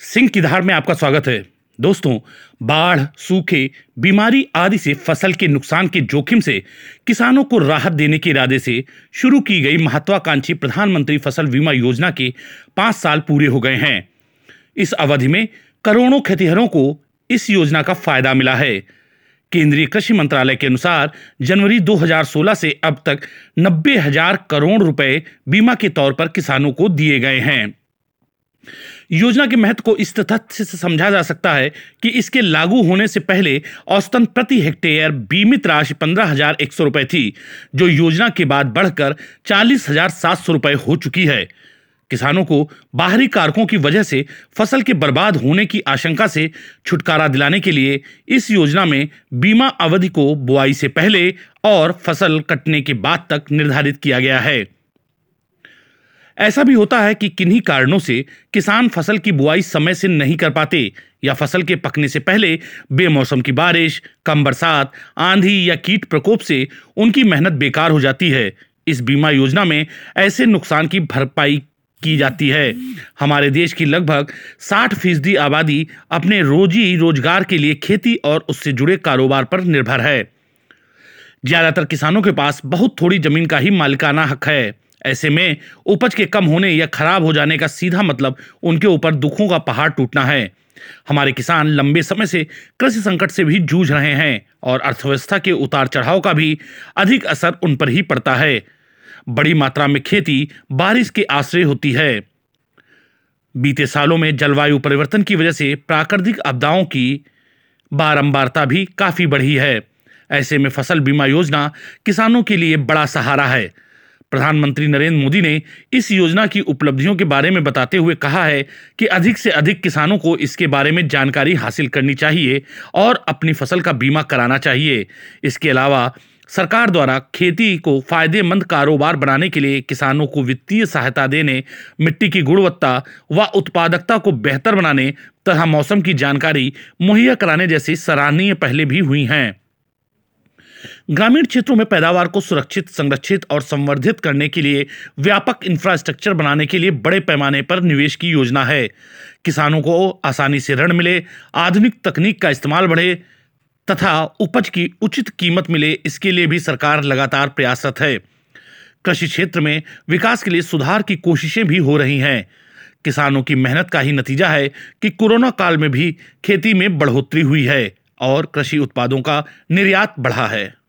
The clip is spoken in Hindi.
सिंह की धार में आपका स्वागत है। दोस्तों, बाढ़, सूखे, बीमारी आदि से फ़सल के नुकसान के जोखिम से किसानों को राहत देने के इरादे से शुरू की गई महत्वाकांक्षी प्रधानमंत्री फ़सल बीमा योजना के पाँच साल पूरे हो गए हैं। इस अवधि में करोड़ों खेतिहरों को इस योजना का फ़ायदा मिला है। केंद्रीय कृषि मंत्रालय के अनुसार, जनवरी 2016 से अब तक नब्बे हज़ार करोड़ रुपए बीमा के तौर पर किसानों को दिए गए हैं। योजना के महत्व को इस तथ्य से समझा जा सकता है कि इसके लागू होने से पहले औसतन प्रति हेक्टेयर बीमित राशि पंद्रह हज़ार एक सौ रुपए थी, जो योजना के बाद बढ़कर चालीस हज़ार सात सौ रुपए हो चुकी है। किसानों को बाहरी कारकों की वजह से फ़सल के बर्बाद होने की आशंका से छुटकारा दिलाने के लिए इस योजना में बीमा अवधि को बुआई से पहले और फ़सल कटने के बाद तक निर्धारित किया गया है। ऐसा भी होता है कि किन्हीं कारणों से किसान फ़सल की बुआई समय से नहीं कर पाते या फ़सल के पकने से पहले बेमौसम की बारिश, कम बरसात, आंधी या कीट प्रकोप से उनकी मेहनत बेकार हो जाती है। इस बीमा योजना में ऐसे नुकसान की भरपाई की जाती है। हमारे देश की लगभग 60 फ़ीसदी आबादी अपने रोजी रोज़गार के लिए खेती और उससे जुड़े कारोबार पर निर्भर है। ज़्यादातर किसानों के पास बहुत थोड़ी ज़मीन का ही मालिकाना हक है। ऐसे में उपज के कम होने या खराब हो जाने का सीधा मतलब उनके ऊपर दुखों का पहाड़ टूटना है। हमारे किसान लंबे समय से कृषि संकट से भी जूझ रहे हैं और अर्थव्यवस्था के उतार चढ़ाव का भी अधिक असर उन पर ही पड़ता है। बड़ी मात्रा में खेती बारिश के आश्रय होती है। बीते सालों में जलवायु परिवर्तन की वजह से प्राकृतिक आपदाओं की बारंबारता भी काफ़ी बढ़ी है। ऐसे में फ़सल बीमा योजना किसानों के लिए बड़ा सहारा है। प्रधानमंत्री नरेंद्र मोदी ने इस योजना की उपलब्धियों के बारे में बताते हुए कहा है कि अधिक से अधिक किसानों को इसके बारे में जानकारी हासिल करनी चाहिए और अपनी फ़सल का बीमा कराना चाहिए। इसके अलावा, सरकार द्वारा खेती को फ़ायदेमंद कारोबार बनाने के लिए किसानों को वित्तीय सहायता देने, मिट्टी की गुणवत्ता व उत्पादकता को बेहतर बनाने तथा मौसम की जानकारी मुहैया कराने जैसी सराहनीय पहले भी हुई हैं। ग्रामीण क्षेत्रों में पैदावार को सुरक्षित, संरक्षित और संवर्धित करने के लिए व्यापक इंफ्रास्ट्रक्चर बनाने के लिए बड़े पैमाने पर निवेश की योजना है। किसानों को आसानी से ऋण मिले, आधुनिक तकनीक का इस्तेमाल बढ़े तथा उपज की उचित कीमत मिले, इसके लिए भी सरकार लगातार प्रयासरत है। कृषि क्षेत्र में विकास के लिए सुधार की कोशिशें भी हो रही हैं। किसानों की मेहनत का ही नतीजा है कि कोरोना काल में भी खेती में बढ़ोतरी हुई है। और कृषि उत्पादों का निर्यात बढ़ा है।